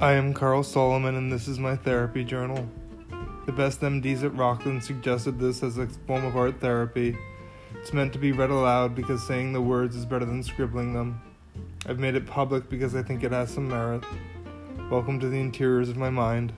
I am Carl Solomon, and this is my therapy journal. The best MDs at Rockland suggested this as a form of art therapy. It's meant to be read aloud because saying the words is better than scribbling them. I've made it public because I think it has some merit. Welcome to the interiors of my mind.